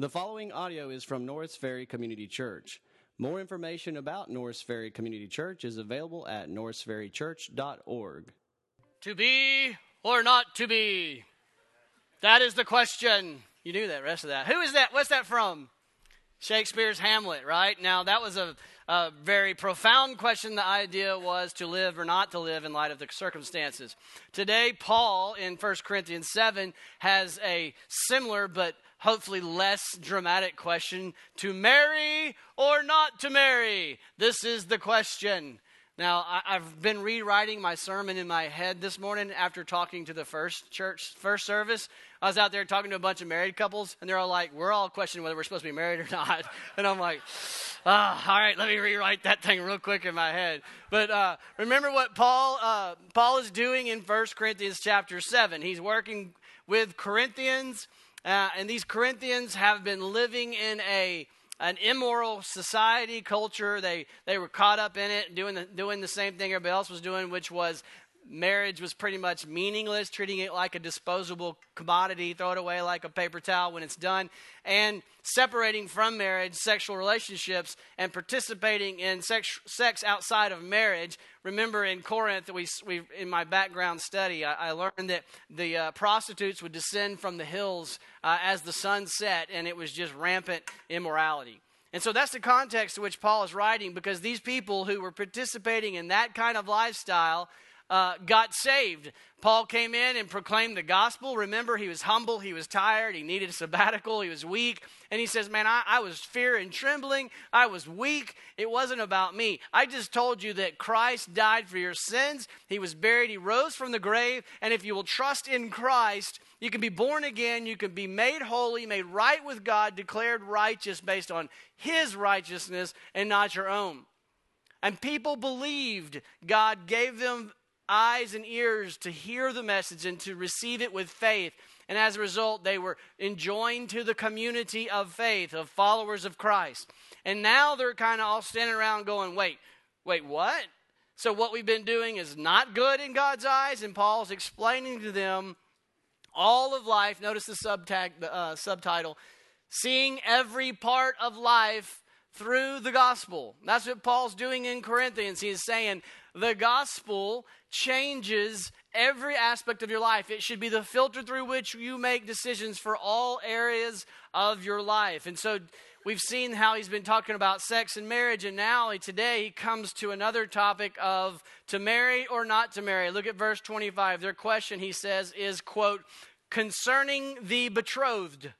The following audio is from Norris Ferry Community Church. More information about Norris Ferry Community Church is available at norrisferrychurch.org. To be or not to be? That is the question. You knew that rest of that. Who is that? What's that from? Shakespeare's Hamlet, right? Now, that was a, a, very profound question. The idea was to live or not to live in light of the circumstances. Today, Paul in 1 Corinthians 7 has a similar but hopefully less dramatic question to marry or not to marry? This is the question. Now, I, have been rewriting my sermon in my head this morning after talking to the first church, first service. I was out there talking to a bunch of married couples, and they're all like, We're all questioning whether we're supposed to be married or not. And I'm like, oh, All right, let me rewrite that thing real quick in my head. But uh, remember what Paul, uh, Paul is doing in 1 Corinthians chapter 7. He's working with Corinthians uh, and these Corinthians have been living in a an immoral society culture. They they were caught up in it, doing the, doing the same thing everybody else was doing, which was marriage was pretty much meaningless, treating it like a disposable commodity, throw it away like a paper towel when it's done, and separating from marriage sexual relationships and participating in sex, sex outside of marriage. Remember in Corinth, we, we in my background study, I, I learned that the uh, prostitutes would descend from the hills uh, as the sun set, and it was just rampant immorality. And so that's the context to which Paul is writing because these people who were participating in that kind of lifestyle uh, got saved. Paul came in and proclaimed the gospel. Remember, he was humble, he was tired, he needed a sabbatical, he was weak. And he says, Man, I, I was fear and trembling, I was weak. It wasn't about me. I just told you that Christ died for your sins, he was buried, he rose from the grave. And if you will trust in Christ, you can be born again, you can be made holy, made right with God, declared righteous based on his righteousness and not your own. And people believed God gave them eyes and ears to hear the message and to receive it with faith. And as a result, they were enjoined to the community of faith, of followers of Christ. And now they're kind of all standing around going, wait, wait, what? So what we've been doing is not good in God's eyes? And Paul's explaining to them all of life. Notice the subtag, uh, subtitle Seeing every part of life through the gospel. That's what Paul's doing in Corinthians. He's saying the gospel changes every aspect of your life. It should be the filter through which you make decisions for all areas of your life. And so we've seen how he's been talking about sex and marriage, and now today he comes to another topic of to marry or not to marry. Look at verse 25. Their question, he says, is, quote, concerning the betrothed.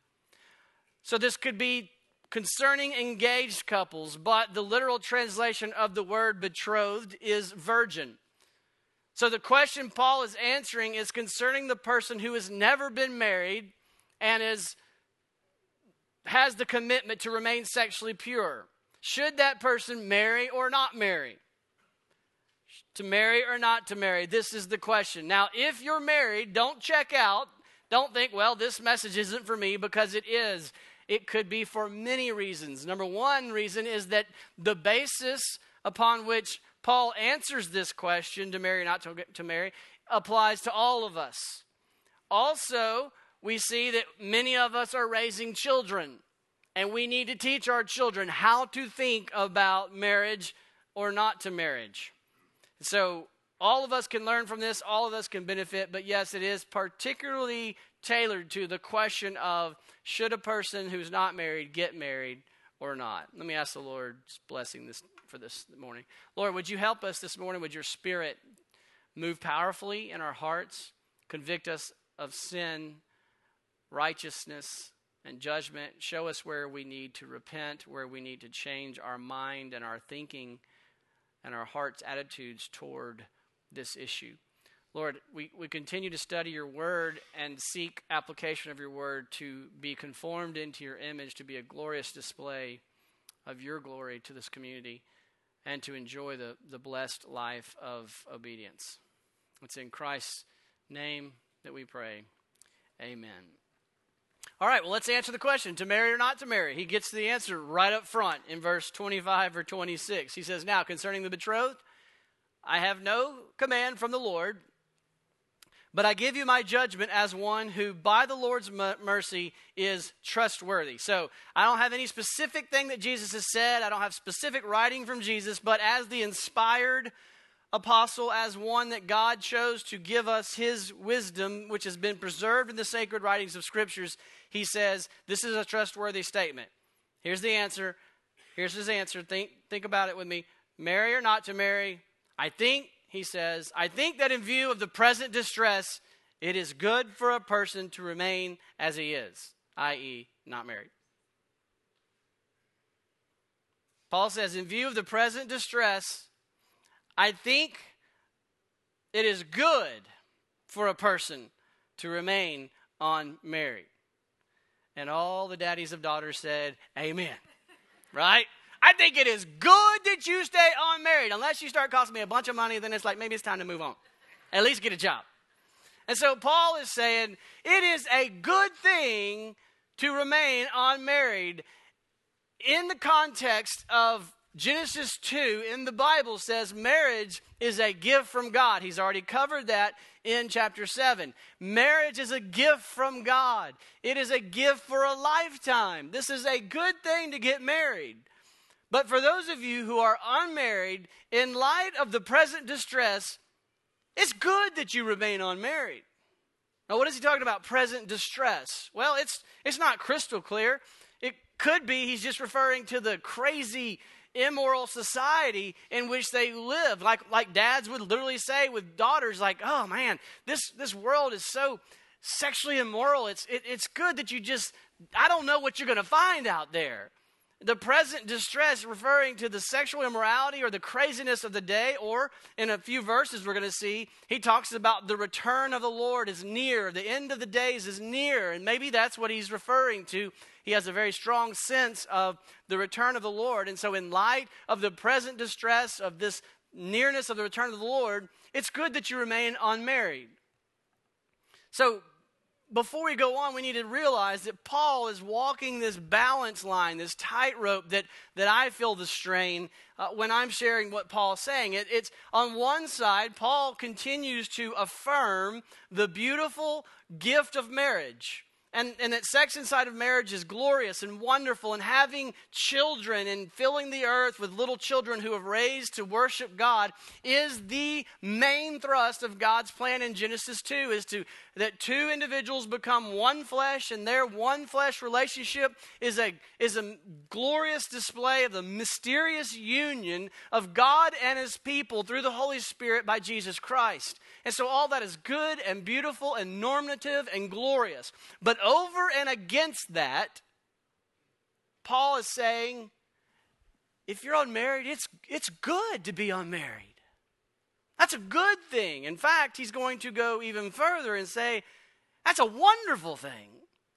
So this could be concerning engaged couples, but the literal translation of the word betrothed is virgin. So the question Paul is answering is concerning the person who has never been married and is has the commitment to remain sexually pure. Should that person marry or not marry? To marry or not to marry? This is the question. Now, if you're married, don't check out. Don't think, well, this message isn't for me because it is. It could be for many reasons. Number one reason is that the basis upon which Paul answers this question to marry or not to, to marry applies to all of us. Also, we see that many of us are raising children, and we need to teach our children how to think about marriage or not to marriage. So, all of us can learn from this, all of us can benefit, but yes, it is particularly tailored to the question of should a person who's not married get married or not? Let me ask the Lord's blessing this for this morning. Lord, would you help us this morning? Would your spirit move powerfully in our hearts, convict us of sin, righteousness, and judgment? Show us where we need to repent, where we need to change our mind and our thinking and our heart's attitudes toward this issue. Lord, we, we continue to study your word and seek application of your word to be conformed into your image, to be a glorious display of your glory to this community and to enjoy the, the blessed life of obedience. It's in Christ's name that we pray. Amen. All right, well, let's answer the question to marry or not to marry. He gets the answer right up front in verse 25 or 26. He says, Now, concerning the betrothed, I have no command from the Lord, But I give you my judgment as one who, by the Lord's mercy, is trustworthy. So I don't have any specific thing that Jesus has said. I don't have specific writing from Jesus, but as the inspired apostle, as one that God chose to give us his wisdom, which has been preserved in the sacred writings of scriptures, he says, This is a trustworthy statement. Here's the answer. Here's his answer. Think, think about it with me. Marry or not to marry? I think he says, I think that in view of the present distress, it is good for a person to remain as he is, i.e., not married. Paul says, in view of the present distress, I think it is good for a person to remain unmarried. And all the daddies of daughters said, Amen. right? I think it is good that you stay unmarried. Unless you start costing me a bunch of money, then it's like maybe it's time to move on. At least get a job. And so Paul is saying it is a good thing to remain unmarried in the context of Genesis 2 in the Bible says marriage is a gift from God. He's already covered that in chapter 7. Marriage is a gift from God, it is a gift for a lifetime. This is a good thing to get married. But for those of you who are unmarried, in light of the present distress, it's good that you remain unmarried. Now, what is he talking about? Present distress. Well, it's it's not crystal clear. It could be he's just referring to the crazy, immoral society in which they live. Like like dads would literally say with daughters, like, "Oh man, this this world is so sexually immoral. It's it, it's good that you just I don't know what you're going to find out there." The present distress referring to the sexual immorality or the craziness of the day, or in a few verses we're going to see, he talks about the return of the Lord is near, the end of the days is near, and maybe that's what he's referring to. He has a very strong sense of the return of the Lord. And so, in light of the present distress, of this nearness of the return of the Lord, it's good that you remain unmarried. So, before we go on, we need to realize that Paul is walking this balance line, this tightrope that, that I feel the strain uh, when I'm sharing what Paul's saying. It, it's on one side, Paul continues to affirm the beautiful gift of marriage and, and that sex inside of marriage is glorious and wonderful, and having children and filling the earth with little children who have raised to worship God is the main thrust of God's plan in Genesis 2 is to that two individuals become one flesh, and their one flesh relationship is a, is a glorious display of the mysterious union of God and his people through the Holy Spirit by Jesus Christ. And so all that is good and beautiful and normative and glorious. But over and against that, Paul is saying, if you're unmarried, it's, it's good to be unmarried. That's a good thing. In fact, he's going to go even further and say, that's a wonderful thing.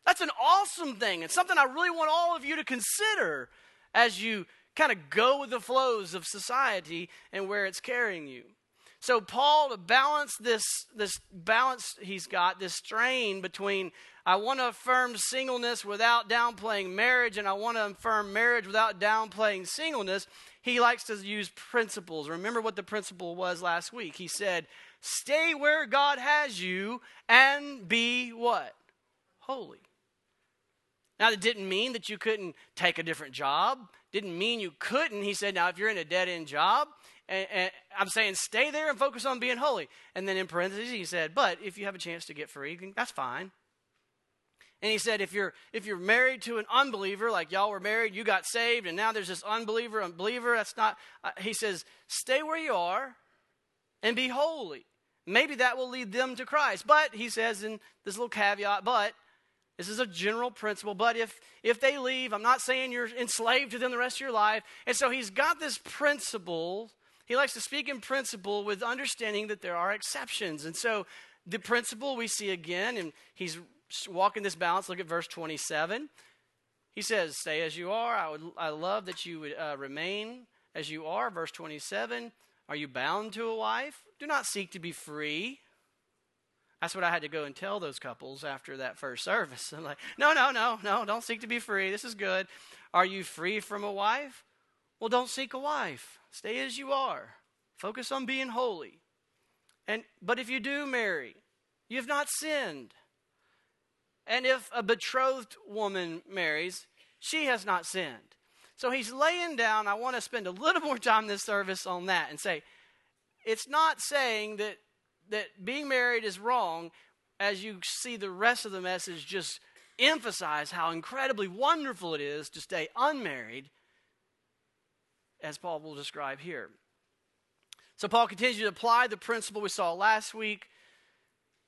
That's an awesome thing. It's something I really want all of you to consider as you kind of go with the flows of society and where it's carrying you. So Paul to balance this this balance he's got this strain between I want to affirm singleness without downplaying marriage and I want to affirm marriage without downplaying singleness. He likes to use principles. Remember what the principle was last week. He said, "Stay where God has you and be what? Holy." Now, that didn't mean that you couldn't take a different job. Didn't mean you couldn't. He said, now, if you're in a dead end job, and, and, I'm saying stay there and focus on being holy. And then in parentheses, he said, but if you have a chance to get free, that's fine. And he said, if you're if you're married to an unbeliever, like y'all were married, you got saved, and now there's this unbeliever, unbeliever. That's not. Uh, he says, stay where you are, and be holy. Maybe that will lead them to Christ. But he says in this little caveat, but this is a general principle. But if if they leave, I'm not saying you're enslaved to them the rest of your life. And so he's got this principle he likes to speak in principle with understanding that there are exceptions. And so the principle we see again, and he's walking this balance. Look at verse 27. He says, Stay as you are. I, would, I love that you would uh, remain as you are. Verse 27. Are you bound to a wife? Do not seek to be free. That's what I had to go and tell those couples after that first service. I'm like, no, no, no, no, don't seek to be free. This is good. Are you free from a wife? Well, don't seek a wife. Stay as you are. Focus on being holy. And but if you do marry, you have not sinned. And if a betrothed woman marries, she has not sinned. So he's laying down, I want to spend a little more time this service on that and say, it's not saying that, that being married is wrong as you see the rest of the message just emphasize how incredibly wonderful it is to stay unmarried, as Paul will describe here. So Paul continues to apply the principle we saw last week.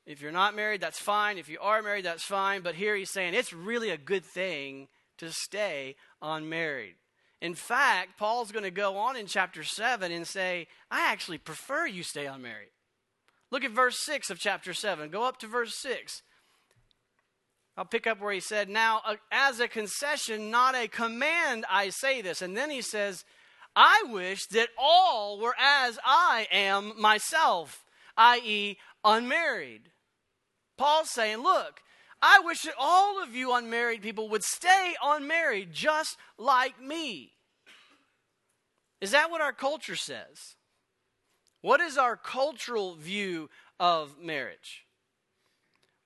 If you're not married, that's fine. If you are married, that's fine. But here he's saying it's really a good thing to stay unmarried. In fact, Paul's going to go on in chapter 7 and say, I actually prefer you stay unmarried. Look at verse 6 of chapter 7. Go up to verse 6. I'll pick up where he said, Now, uh, as a concession, not a command, I say this. And then he says, I wish that all were as I am myself, i.e., unmarried. Paul's saying, Look, I wish that all of you unmarried people would stay unmarried just like me. Is that what our culture says? What is our cultural view of marriage?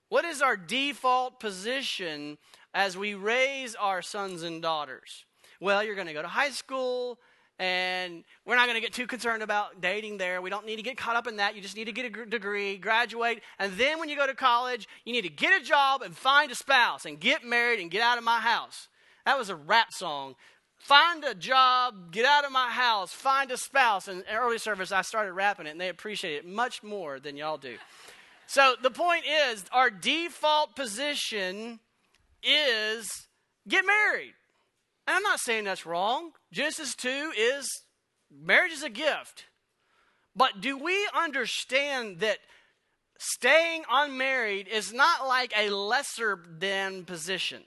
What is our default position as we raise our sons and daughters? Well, you're going to go to high school, and we're not going to get too concerned about dating there. We don't need to get caught up in that. You just need to get a degree, graduate, and then when you go to college, you need to get a job and find a spouse and get married and get out of my house. That was a rap song. Find a job, get out of my house, find a spouse. And early service, I started rapping it, and they appreciate it much more than y'all do. So the point is, our default position is get married. And I'm not saying that's wrong. Genesis 2 is marriage is a gift. But do we understand that staying unmarried is not like a lesser than position?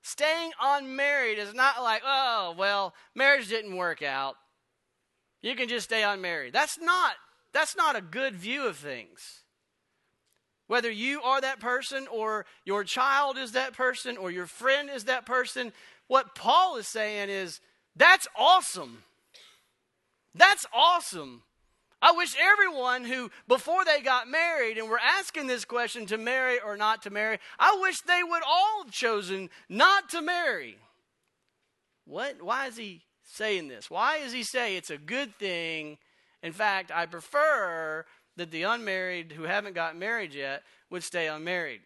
Staying unmarried is not like, oh, well, marriage didn't work out. You can just stay unmarried. That's not that's not a good view of things. Whether you are that person or your child is that person or your friend is that person, what Paul is saying is that's awesome. That's awesome. I wish everyone who, before they got married and were asking this question to marry or not to marry, I wish they would all have chosen not to marry. What? Why is he saying this? Why does he say it's a good thing? In fact, I prefer that the unmarried who haven't got married yet would stay unmarried.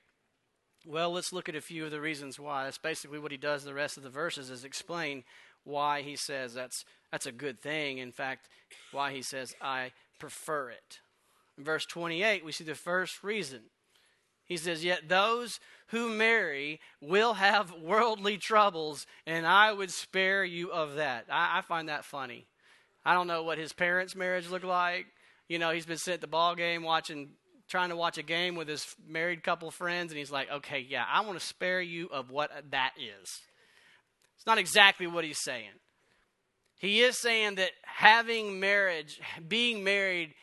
Well, let's look at a few of the reasons why. That's basically what he does the rest of the verses is explain why he says that's that's a good thing. In fact, why he says I prefer it. In verse 28, we see the first reason. He says, Yet those who marry will have worldly troubles, and I would spare you of that. I, I find that funny. I don't know what his parents' marriage looked like. You know, he's been sitting at the ball game watching trying to watch a game with his married couple friends, and he's like, okay, yeah, I want to spare you of what that is. It's not exactly what he's saying. He is saying that having marriage, being married,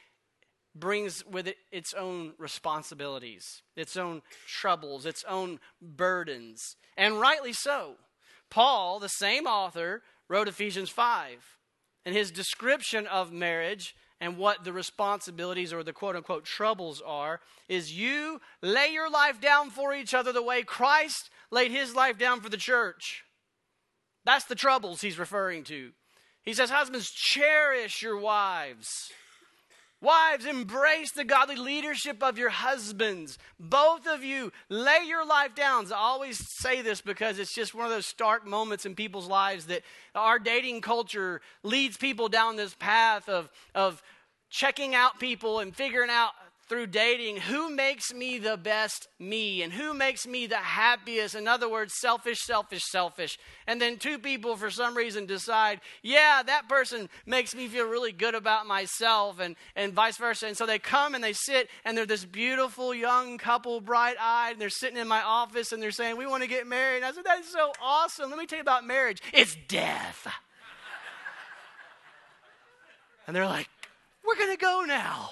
brings with it its own responsibilities, its own troubles, its own burdens. And rightly so. Paul, the same author, wrote Ephesians 5. And his description of marriage and what the responsibilities or the quote unquote troubles are is you lay your life down for each other the way Christ laid his life down for the church. That's the troubles he's referring to. He says, Husbands, cherish your wives. Wives, embrace the godly leadership of your husbands. Both of you, lay your life down. I always say this because it's just one of those stark moments in people's lives that our dating culture leads people down this path of, of checking out people and figuring out through dating who makes me the best me and who makes me the happiest. In other words, selfish, selfish, selfish. And then two people, for some reason, decide, yeah, that person makes me feel really good about myself, and, and vice versa. And so they come and they sit, and they're this beautiful young couple, bright eyed, and they're sitting in my office and they're saying, We want to get married. And I said, That's so awesome. Let me tell you about marriage it's death. and they're like, We're going to go now.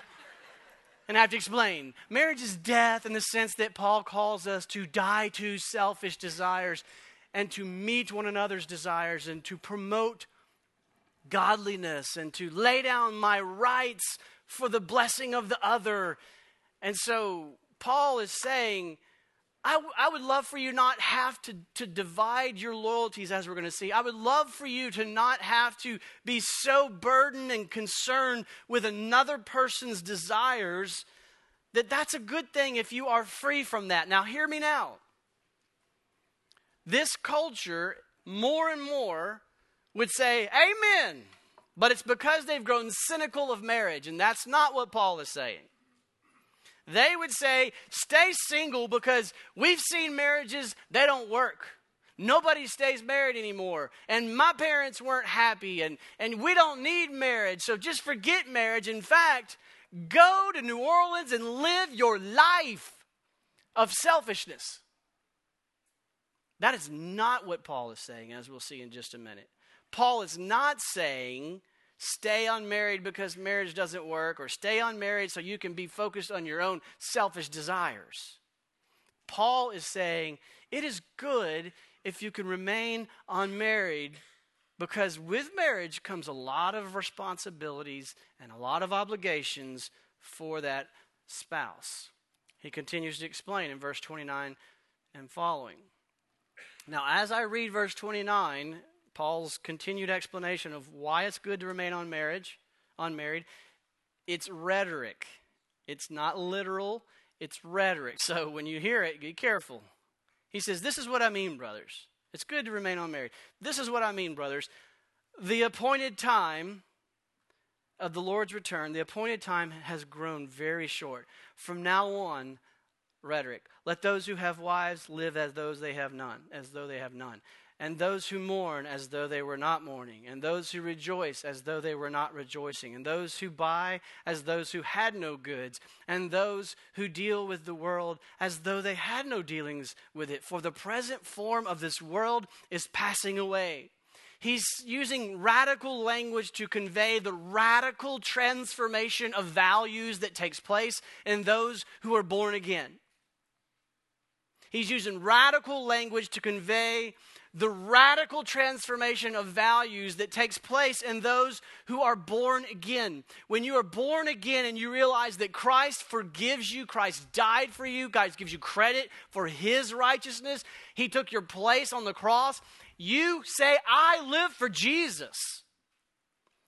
And I have to explain marriage is death in the sense that Paul calls us to die to selfish desires and to meet one another's desires and to promote godliness and to lay down my rights for the blessing of the other. And so Paul is saying, I, w- I would love for you not have to, to divide your loyalties as we're going to see. I would love for you to not have to be so burdened and concerned with another person's desires that that's a good thing if you are free from that. Now, hear me now. This culture, more and more, would say, Amen. But it's because they've grown cynical of marriage, and that's not what Paul is saying. They would say, stay single because we've seen marriages, they don't work. Nobody stays married anymore. And my parents weren't happy, and, and we don't need marriage, so just forget marriage. In fact, go to New Orleans and live your life of selfishness. That is not what Paul is saying, as we'll see in just a minute. Paul is not saying stay unmarried because marriage doesn't work, or stay unmarried so you can be focused on your own selfish desires. Paul is saying it is good if you can remain unmarried because with marriage comes a lot of responsibilities and a lot of obligations for that spouse. He continues to explain in verse 29 and following. Now, as I read verse 29, Paul's continued explanation of why it's good to remain on marriage, unmarried, it's rhetoric. It's not literal, it's rhetoric. So when you hear it, be careful. He says, This is what I mean, brothers. It's good to remain unmarried. This is what I mean, brothers. The appointed time of the Lord's return, the appointed time has grown very short. From now on, rhetoric. Let those who have wives live as those they have none, as though they have none and those who mourn as though they were not mourning, and those who rejoice as though they were not rejoicing, and those who buy as those who had no goods, and those who deal with the world as though they had no dealings with it. For the present form of this world is passing away. He's using radical language to convey the radical transformation of values that takes place in those who are born again. He's using radical language to convey the radical transformation of values that takes place in those who are born again. When you are born again and you realize that Christ forgives you, Christ died for you, God gives you credit for his righteousness, he took your place on the cross, you say, I live for Jesus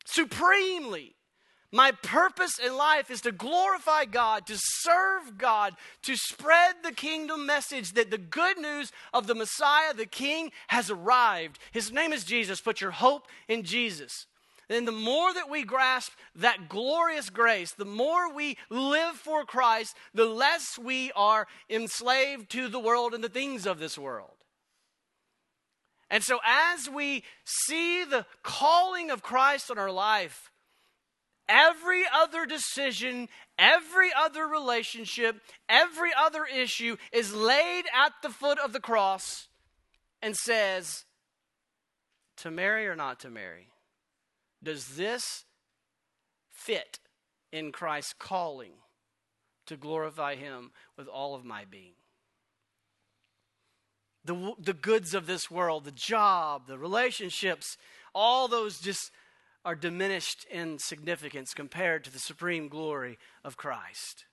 supremely. My purpose in life is to glorify God, to serve God, to spread the kingdom message that the good news of the Messiah, the King, has arrived. His name is Jesus. Put your hope in Jesus. And the more that we grasp that glorious grace, the more we live for Christ, the less we are enslaved to the world and the things of this world. And so, as we see the calling of Christ on our life, Every other decision, every other relationship, every other issue is laid at the foot of the cross and says, to marry or not to marry? Does this fit in Christ's calling to glorify Him with all of my being? The, the goods of this world, the job, the relationships, all those just are diminished in significance compared to the supreme glory of Christ.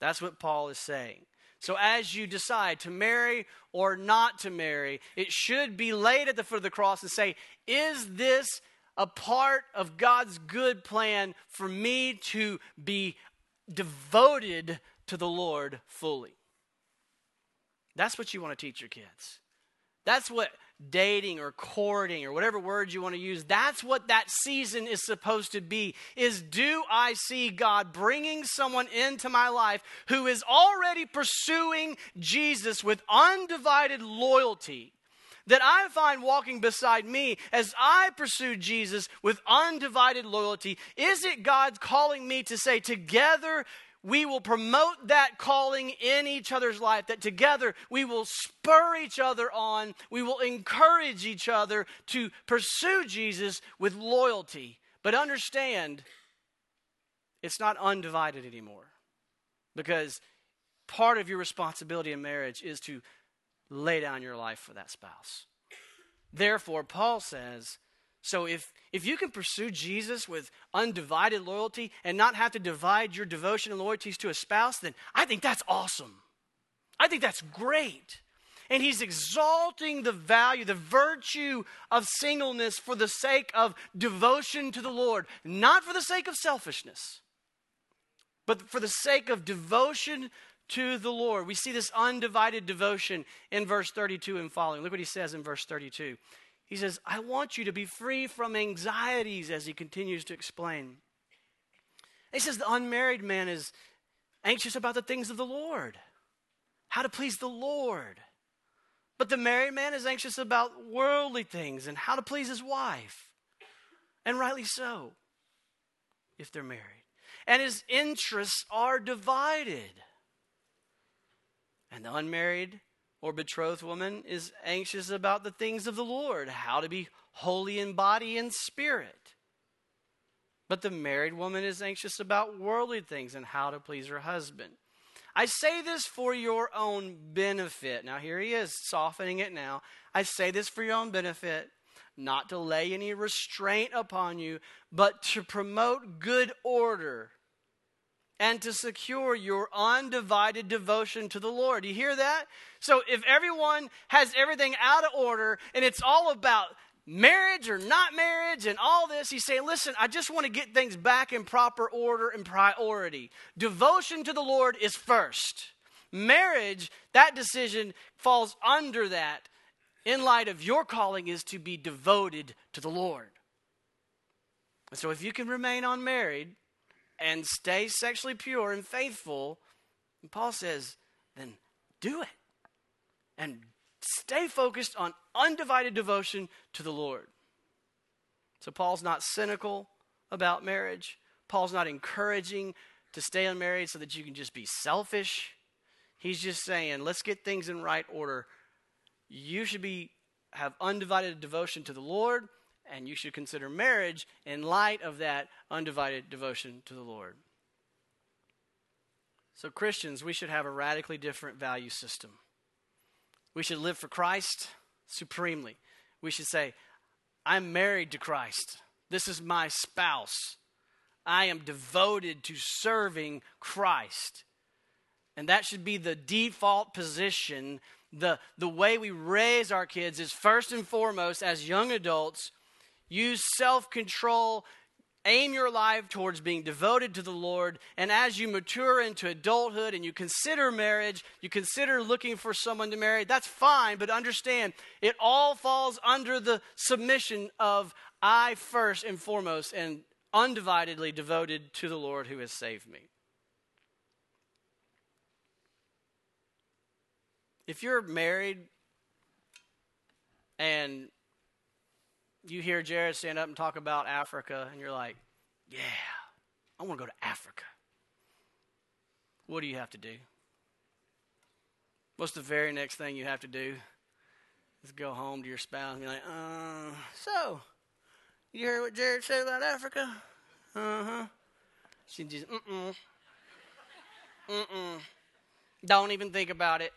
That's what Paul is saying. So, as you decide to marry or not to marry, it should be laid at the foot of the cross and say, Is this a part of God's good plan for me to be devoted to the Lord fully? That's what you want to teach your kids. That's what dating or courting or whatever words you want to use that's what that season is supposed to be is do i see god bringing someone into my life who is already pursuing jesus with undivided loyalty that I find walking beside me as I pursue Jesus with undivided loyalty? Is it God calling me to say, together we will promote that calling in each other's life, that together we will spur each other on, we will encourage each other to pursue Jesus with loyalty. But understand, it's not undivided anymore. Because part of your responsibility in marriage is to lay down your life for that spouse. Therefore, Paul says, So if if you can pursue Jesus with undivided loyalty and not have to divide your devotion and loyalties to a spouse, then I think that's awesome. I think that's great. And he's exalting the value, the virtue of singleness for the sake of devotion to the Lord, not for the sake of selfishness, but for the sake of devotion to the Lord. We see this undivided devotion in verse 32 and following. Look what he says in verse 32. He says, I want you to be free from anxieties, as he continues to explain. He says, the unmarried man is anxious about the things of the Lord, how to please the Lord. But the married man is anxious about worldly things and how to please his wife. And rightly so, if they're married. And his interests are divided. And the unmarried or betrothed woman is anxious about the things of the Lord, how to be holy in body and spirit. But the married woman is anxious about worldly things and how to please her husband. I say this for your own benefit. Now, here he is softening it now. I say this for your own benefit, not to lay any restraint upon you, but to promote good order and to secure your undivided devotion to the Lord. You hear that? So, if everyone has everything out of order and it's all about marriage or not marriage and all this, he's saying, listen, I just want to get things back in proper order and priority. Devotion to the Lord is first. Marriage, that decision falls under that in light of your calling is to be devoted to the Lord. And so if you can remain unmarried and stay sexually pure and faithful, and Paul says, then do it. And stay focused on undivided devotion to the Lord. So, Paul's not cynical about marriage. Paul's not encouraging to stay unmarried so that you can just be selfish. He's just saying, let's get things in right order. You should be have undivided devotion to the Lord, and you should consider marriage in light of that undivided devotion to the Lord. So, Christians, we should have a radically different value system. We should live for Christ supremely. We should say, I'm married to Christ. This is my spouse. I am devoted to serving Christ. And that should be the default position. The, the way we raise our kids is first and foremost, as young adults, use self control aim your life towards being devoted to the Lord. And as you mature into adulthood and you consider marriage, you consider looking for someone to marry, that's fine, but understand it all falls under the submission of I first and foremost and undividedly devoted to the Lord who has saved me. If you're married and you hear Jared stand up and talk about Africa, and you're like, yeah, I want to go to Africa. What do you have to do? What's the very next thing you have to do? Is go home to your spouse and be like, uh, so, you hear what Jared said about Africa? Uh huh. She just, mm mm. Mm mm. Don't even think about it.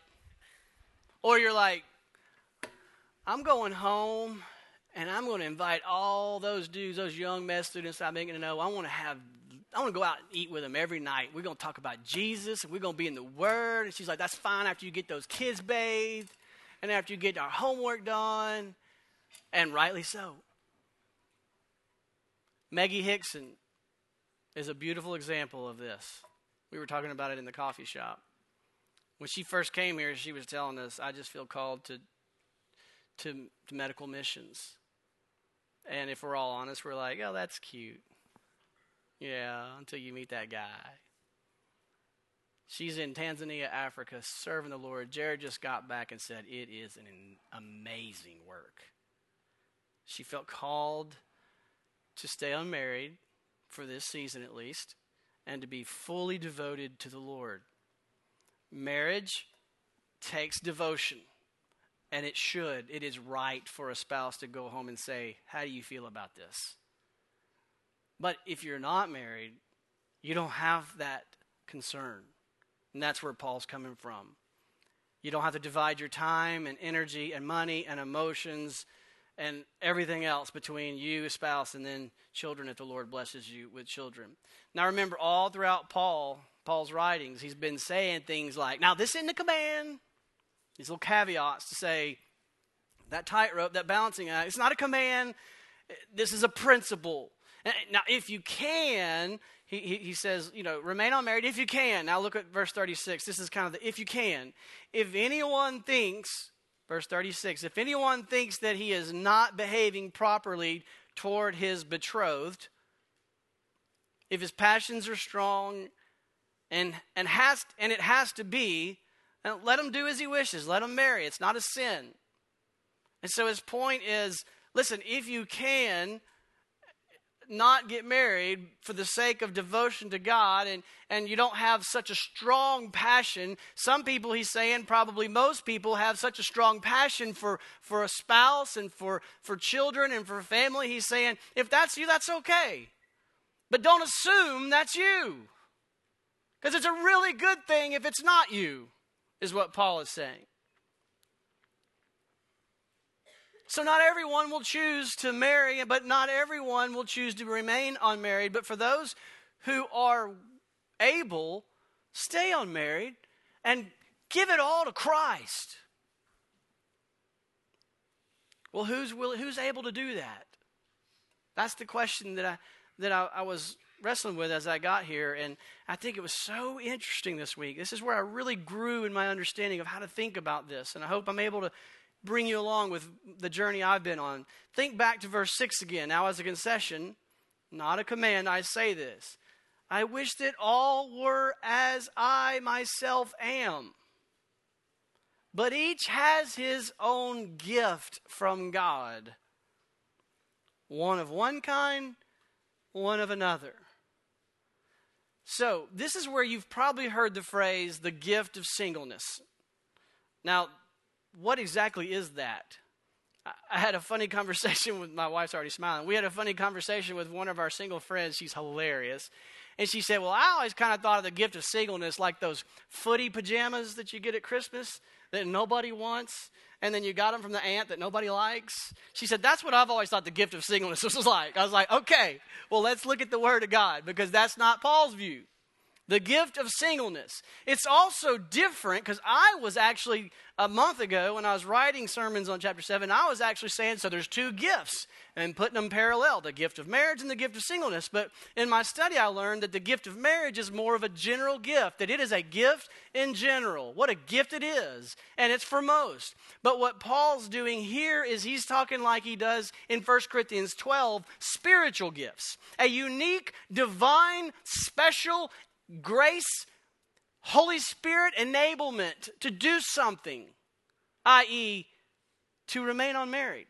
Or you're like, I'm going home and I'm going to invite all those dudes, those young med students I'm making to know. I want to have, I want to go out and eat with them every night. We're going to talk about Jesus, and we're going to be in the Word. And she's like, that's fine after you get those kids bathed, and after you get our homework done, and rightly so. Maggie Hickson is a beautiful example of this. We were talking about it in the coffee shop. When she first came here, she was telling us, I just feel called to, to, to medical missions. And if we're all honest, we're like, oh, that's cute. Yeah, until you meet that guy. She's in Tanzania, Africa, serving the Lord. Jared just got back and said, it is an amazing work. She felt called to stay unmarried for this season at least and to be fully devoted to the Lord. Marriage takes devotion. And it should, it is right for a spouse to go home and say, How do you feel about this? But if you're not married, you don't have that concern. And that's where Paul's coming from. You don't have to divide your time and energy and money and emotions and everything else between you, spouse, and then children if the Lord blesses you with children. Now remember, all throughout Paul, Paul's writings, he's been saying things like, now this isn't a command. These little caveats to say that tightrope, that balancing act, it's not a command. This is a principle. Now, if you can, he, he, he, says, you know, remain unmarried if you can. Now look at verse 36. This is kind of the if you can. If anyone thinks, verse 36, if anyone thinks that he is not behaving properly toward his betrothed, if his passions are strong and, and, has, and it has to be, let him do as he wishes. Let him marry. It's not a sin. And so his point is listen, if you can, not get married for the sake of devotion to God and, and you don't have such a strong passion. Some people, he's saying, probably most people have such a strong passion for, for a spouse and for, for children and for family. He's saying, if that's you, that's okay. But don't assume that's you. Because it's a really good thing if it's not you, is what Paul is saying. So, not everyone will choose to marry, but not everyone will choose to remain unmarried. But for those who are able, stay unmarried and give it all to Christ. Well, who's, will, who's able to do that? That's the question that I, that I, I was wrestling with as I got here. And I think it was so interesting this week. This is where I really grew in my understanding of how to think about this. And I hope I'm able to bring you along with the journey I've been on. Think back to verse 6 again. Now, as a concession, not a command, I say this. I wish that all were as I myself am. But each has his own gift from God one of one kind, one of another. So, this is where you've probably heard the phrase the gift of singleness. Now, what exactly is that? I had a funny conversation with my wife's already smiling. We had a funny conversation with one of our single friends. She's hilarious. And she said, Well, I always kind of thought of the gift of singleness like those footy pajamas that you get at Christmas that nobody wants, and then you got them from the aunt that nobody likes. She said, That's what I've always thought the gift of singleness was like. I was like, Okay, well, let's look at the Word of God because that's not Paul's view the gift of singleness. It's also different because I was actually a month ago when I was writing sermons on chapter 7, I was actually saying so there's two gifts and putting them parallel the gift of marriage and the gift of singleness. But in my study, I learned that the gift of marriage is more of a general gift, that it is a gift in general. What a gift it is, and it's for most. But what Paul's doing here is he's talking like he does in 1 Corinthians 12 spiritual gifts, a unique, divine, special, grace, Holy Spirit enablement to do something, i.e., to remain unmarried.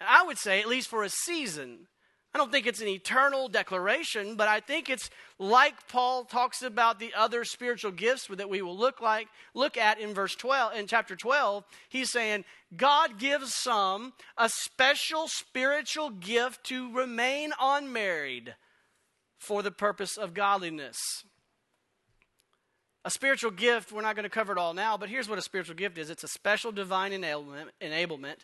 I would say, at least for a season. I don't think it's an eternal declaration, but I think it's like Paul talks about the other spiritual gifts that we will look like look at in verse 12 in chapter 12. He's saying God gives some a special spiritual gift to remain unmarried for the purpose of godliness. A spiritual gift, we're not going to cover it all now, but here's what a spiritual gift is it's a special divine enablement, enablement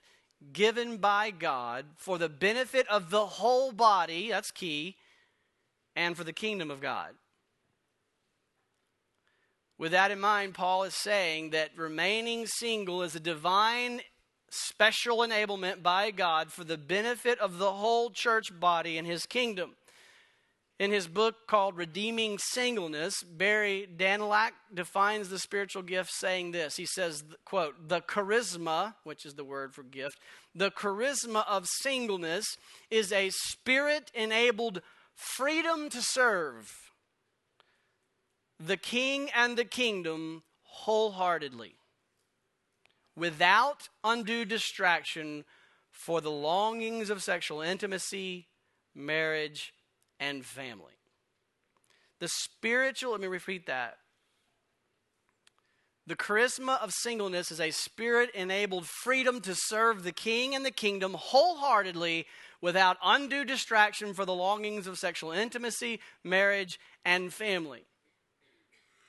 given by God for the benefit of the whole body, that's key, and for the kingdom of God. With that in mind, Paul is saying that remaining single is a divine special enablement by God for the benefit of the whole church body and his kingdom. In his book called Redeeming Singleness, Barry Danylak defines the spiritual gift saying this. He says, quote, the charisma, which is the word for gift, the charisma of singleness is a spirit-enabled freedom to serve the king and the kingdom wholeheartedly without undue distraction for the longings of sexual intimacy, marriage, and family. The spiritual, let me repeat that. The charisma of singleness is a spirit enabled freedom to serve the king and the kingdom wholeheartedly without undue distraction for the longings of sexual intimacy, marriage, and family.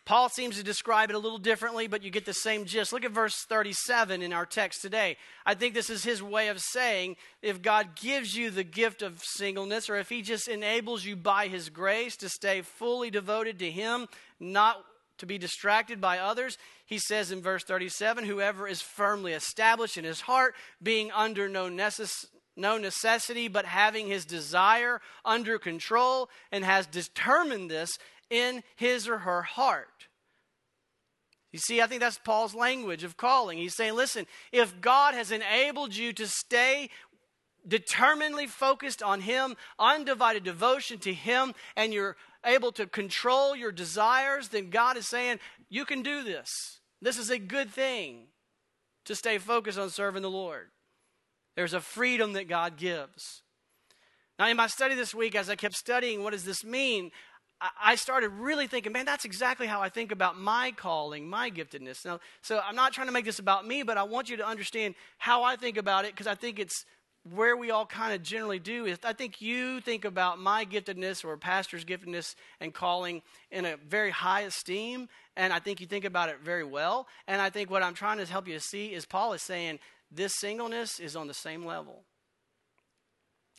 Paul seems to describe it a little differently, but you get the same gist. Look at verse 37 in our text today. I think this is his way of saying if God gives you the gift of singleness, or if he just enables you by his grace to stay fully devoted to him, not to be distracted by others, he says in verse 37 whoever is firmly established in his heart, being under no necessity no necessity, but having his desire under control and has determined this in his or her heart. You see, I think that's Paul's language of calling. He's saying, listen, if God has enabled you to stay determinedly focused on Him, undivided devotion to Him, and you're able to control your desires, then God is saying, you can do this. This is a good thing to stay focused on serving the Lord. There's a freedom that God gives. Now, in my study this week, as I kept studying, what does this mean? I started really thinking, man, that's exactly how I think about my calling, my giftedness. Now, so I'm not trying to make this about me, but I want you to understand how I think about it because I think it's where we all kind of generally do is I think you think about my giftedness or pastor's giftedness and calling in a very high esteem, and I think you think about it very well. And I think what I'm trying to help you see is Paul is saying this singleness is on the same level.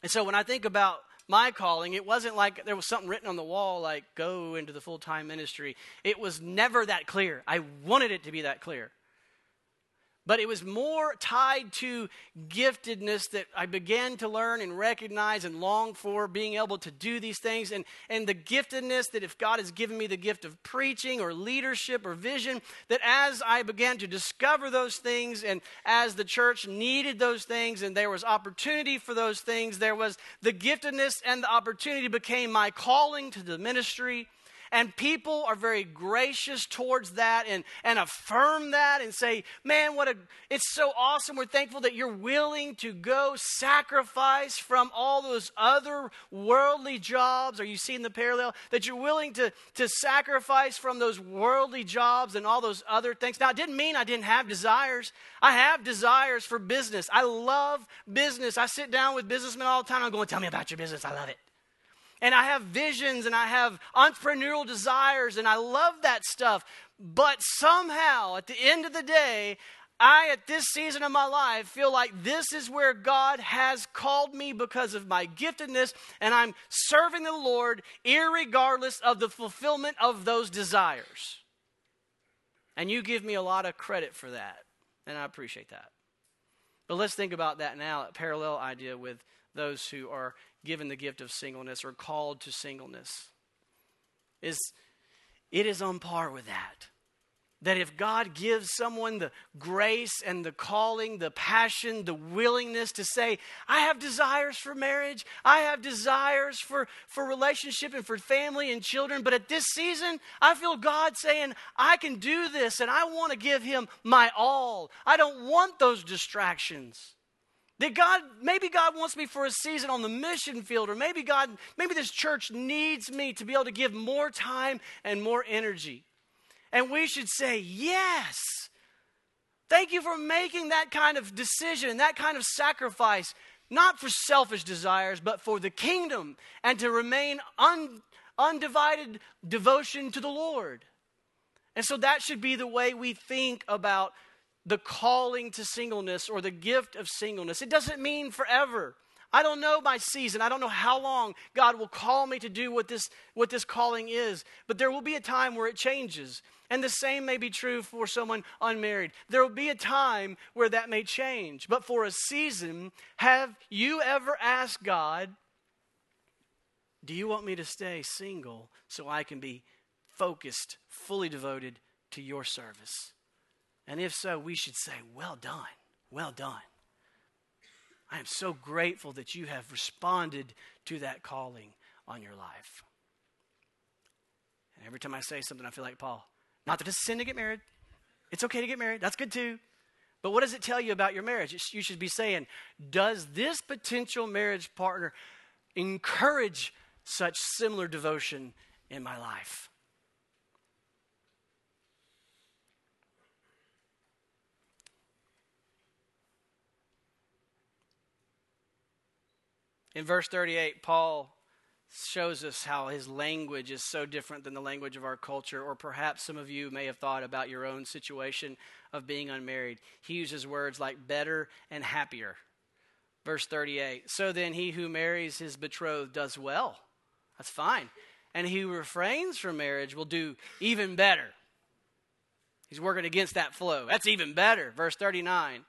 And so when I think about my calling, it wasn't like there was something written on the wall like go into the full time ministry. It was never that clear. I wanted it to be that clear but it was more tied to giftedness that I began to learn and recognize and long for being able to do these things. And, and the giftedness that if God has given me the gift of preaching or leadership or vision, that as I began to discover those things and as the church needed those things and there was opportunity for those things, there was the giftedness and the opportunity became my calling to the ministry and people are very gracious towards that and, and affirm that and say, man, what a, it's so awesome. We're thankful that you're willing to go sacrifice from all those other worldly jobs. Are you seeing the parallel? That you're willing to, to sacrifice from those worldly jobs and all those other things. Now, it didn't mean I didn't have desires. I have desires for business. I love business. I sit down with businessmen all the time. I'm going, tell me about your business. I love it and I have visions and I have entrepreneurial desires and I love that stuff. But somehow, at the end of the day, I, at this season of my life, feel like this is where God has called me because of my giftedness, and I'm serving the Lord regardless of the fulfillment of those desires. And you give me a lot of credit for that, and I appreciate that. But let's think about that now, a parallel idea with those who are given the gift of singleness or called to singleness is it is on par with that that if God gives someone the grace and the calling, the passion, the willingness to say, I have desires for marriage, I have desires for, for relationship and for family and children, but at this season, I feel God saying, I can do this and I want to give Him my all. I don't want those distractions. That God, maybe God wants me for a season on the mission field, or maybe God, maybe this church needs me to be able to give more time and more energy. And we should say, yes. Thank you for making that kind of decision, that kind of sacrifice, not for selfish desires, but for the kingdom and to remain un, undivided devotion to the Lord. And so that should be the way we think about the calling to singleness or the gift of singleness. It doesn't mean forever. I don't know my season. I don't know how long God will call me to do what this, what this calling is. But there will be a time where it changes. And the same may be true for someone unmarried. There will be a time where that may change. But for a season, have you ever asked God, Do you want me to stay single so I can be focused, fully devoted to your service? And if so, we should say, Well done, well done. I am so grateful that you have responded to that calling on your life. And every time I say something, I feel like Paul. Not that it's a sin to get married. It's okay to get married. That's good too. But what does it tell you about your marriage? You should be saying, Does this potential marriage partner encourage such similar devotion in my life? In verse 38, Paul shows us how his language is so different than the language of our culture, or perhaps some of you may have thought about your own situation of being unmarried. He uses words like better and happier. Verse 38 So then, he who marries his betrothed does well. That's fine. And he who refrains from marriage will do even better. He's working against that flow. That's even better. Verse 39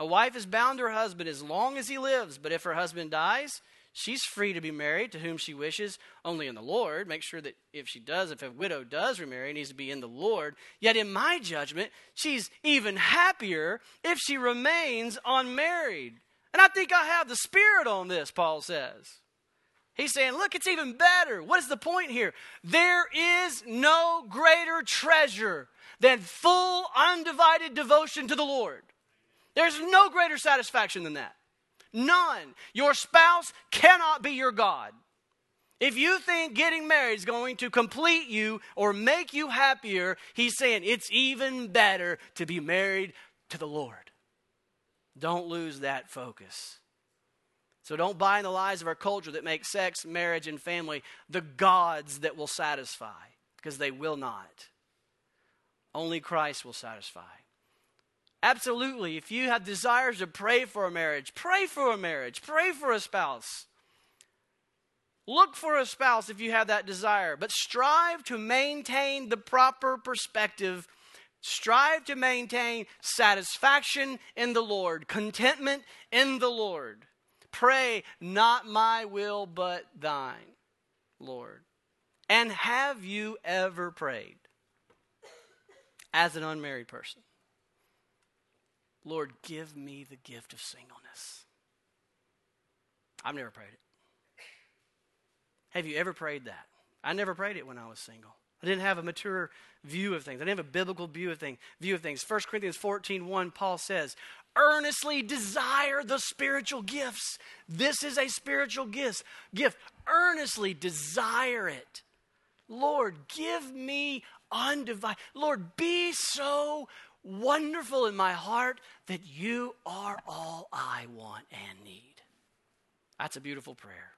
A wife is bound to her husband as long as he lives, but if her husband dies, She's free to be married to whom she wishes, only in the Lord. Make sure that if she does, if a widow does remarry, it needs to be in the Lord. Yet, in my judgment, she's even happier if she remains unmarried. And I think I have the Spirit on this, Paul says. He's saying, look, it's even better. What is the point here? There is no greater treasure than full, undivided devotion to the Lord. There's no greater satisfaction than that. None. Your spouse cannot be your God. If you think getting married is going to complete you or make you happier, he's saying it's even better to be married to the Lord. Don't lose that focus. So don't buy in the lies of our culture that make sex, marriage, and family the gods that will satisfy, because they will not. Only Christ will satisfy. Absolutely. If you have desires to pray for a marriage, pray for a marriage, pray for a spouse. Look for a spouse if you have that desire, but strive to maintain the proper perspective. Strive to maintain satisfaction in the Lord, contentment in the Lord. Pray, not my will, but thine, Lord. And have you ever prayed as an unmarried person? Lord, give me the gift of singleness. I've never prayed it. Have you ever prayed that? I never prayed it when I was single. I didn't have a mature view of things. I didn't have a biblical view of, thing, view of things. 1 Corinthians 14 1, Paul says, Earnestly desire the spiritual gifts. This is a spiritual gift. gift. Earnestly desire it. Lord, give me undivided. Lord, be so wonderful in my heart that you are all I want and need. That's a beautiful prayer.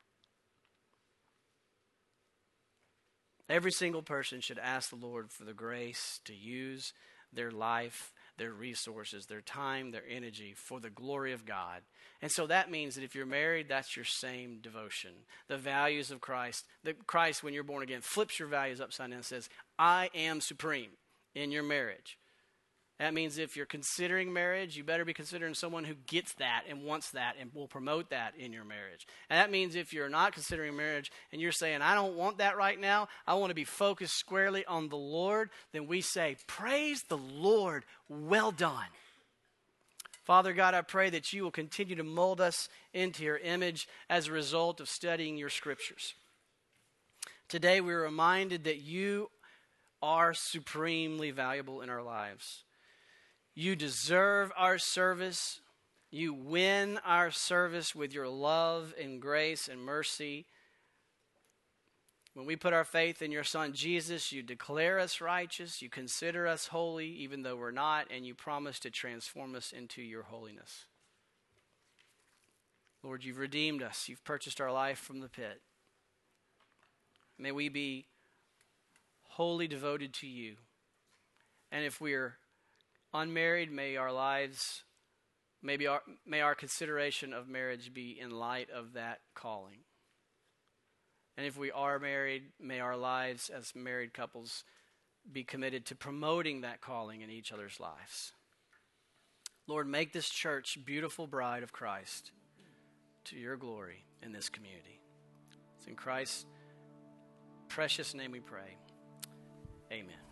Every single person should ask the Lord for the grace to use their life, their resources, their time, their energy for the glory of God. And so that means that if you're married, that's your same devotion. The values of Christ, that Christ, when you're born again, flips your values upside down and says, I am supreme in your marriage. That means if you're considering marriage, you better be considering someone who gets that and wants that and will promote that in your marriage. And that means if you're not considering marriage and you're saying, I don't want that right now, I want to be focused squarely on the Lord, then we say, Praise the Lord, well done. Father God, I pray that you will continue to mold us into your image as a result of studying your scriptures. Today, we're reminded that you are supremely valuable in our lives. You deserve our service. You win our service with your love and grace and mercy. When we put our faith in your Son Jesus, you declare us righteous, you consider us holy, even though we're not, and you promise to transform us into your holiness. Lord, you've redeemed us, you've purchased our life from the pit. May we be wholly devoted to you. And if we're unmarried, may our lives, maybe our, may our consideration of marriage be in light of that calling. And if we are married, may our lives as married couples be committed to promoting that calling in each other's lives. Lord, make this church beautiful bride of Christ to your glory in this community. It's in Christ's precious name we pray. Amen.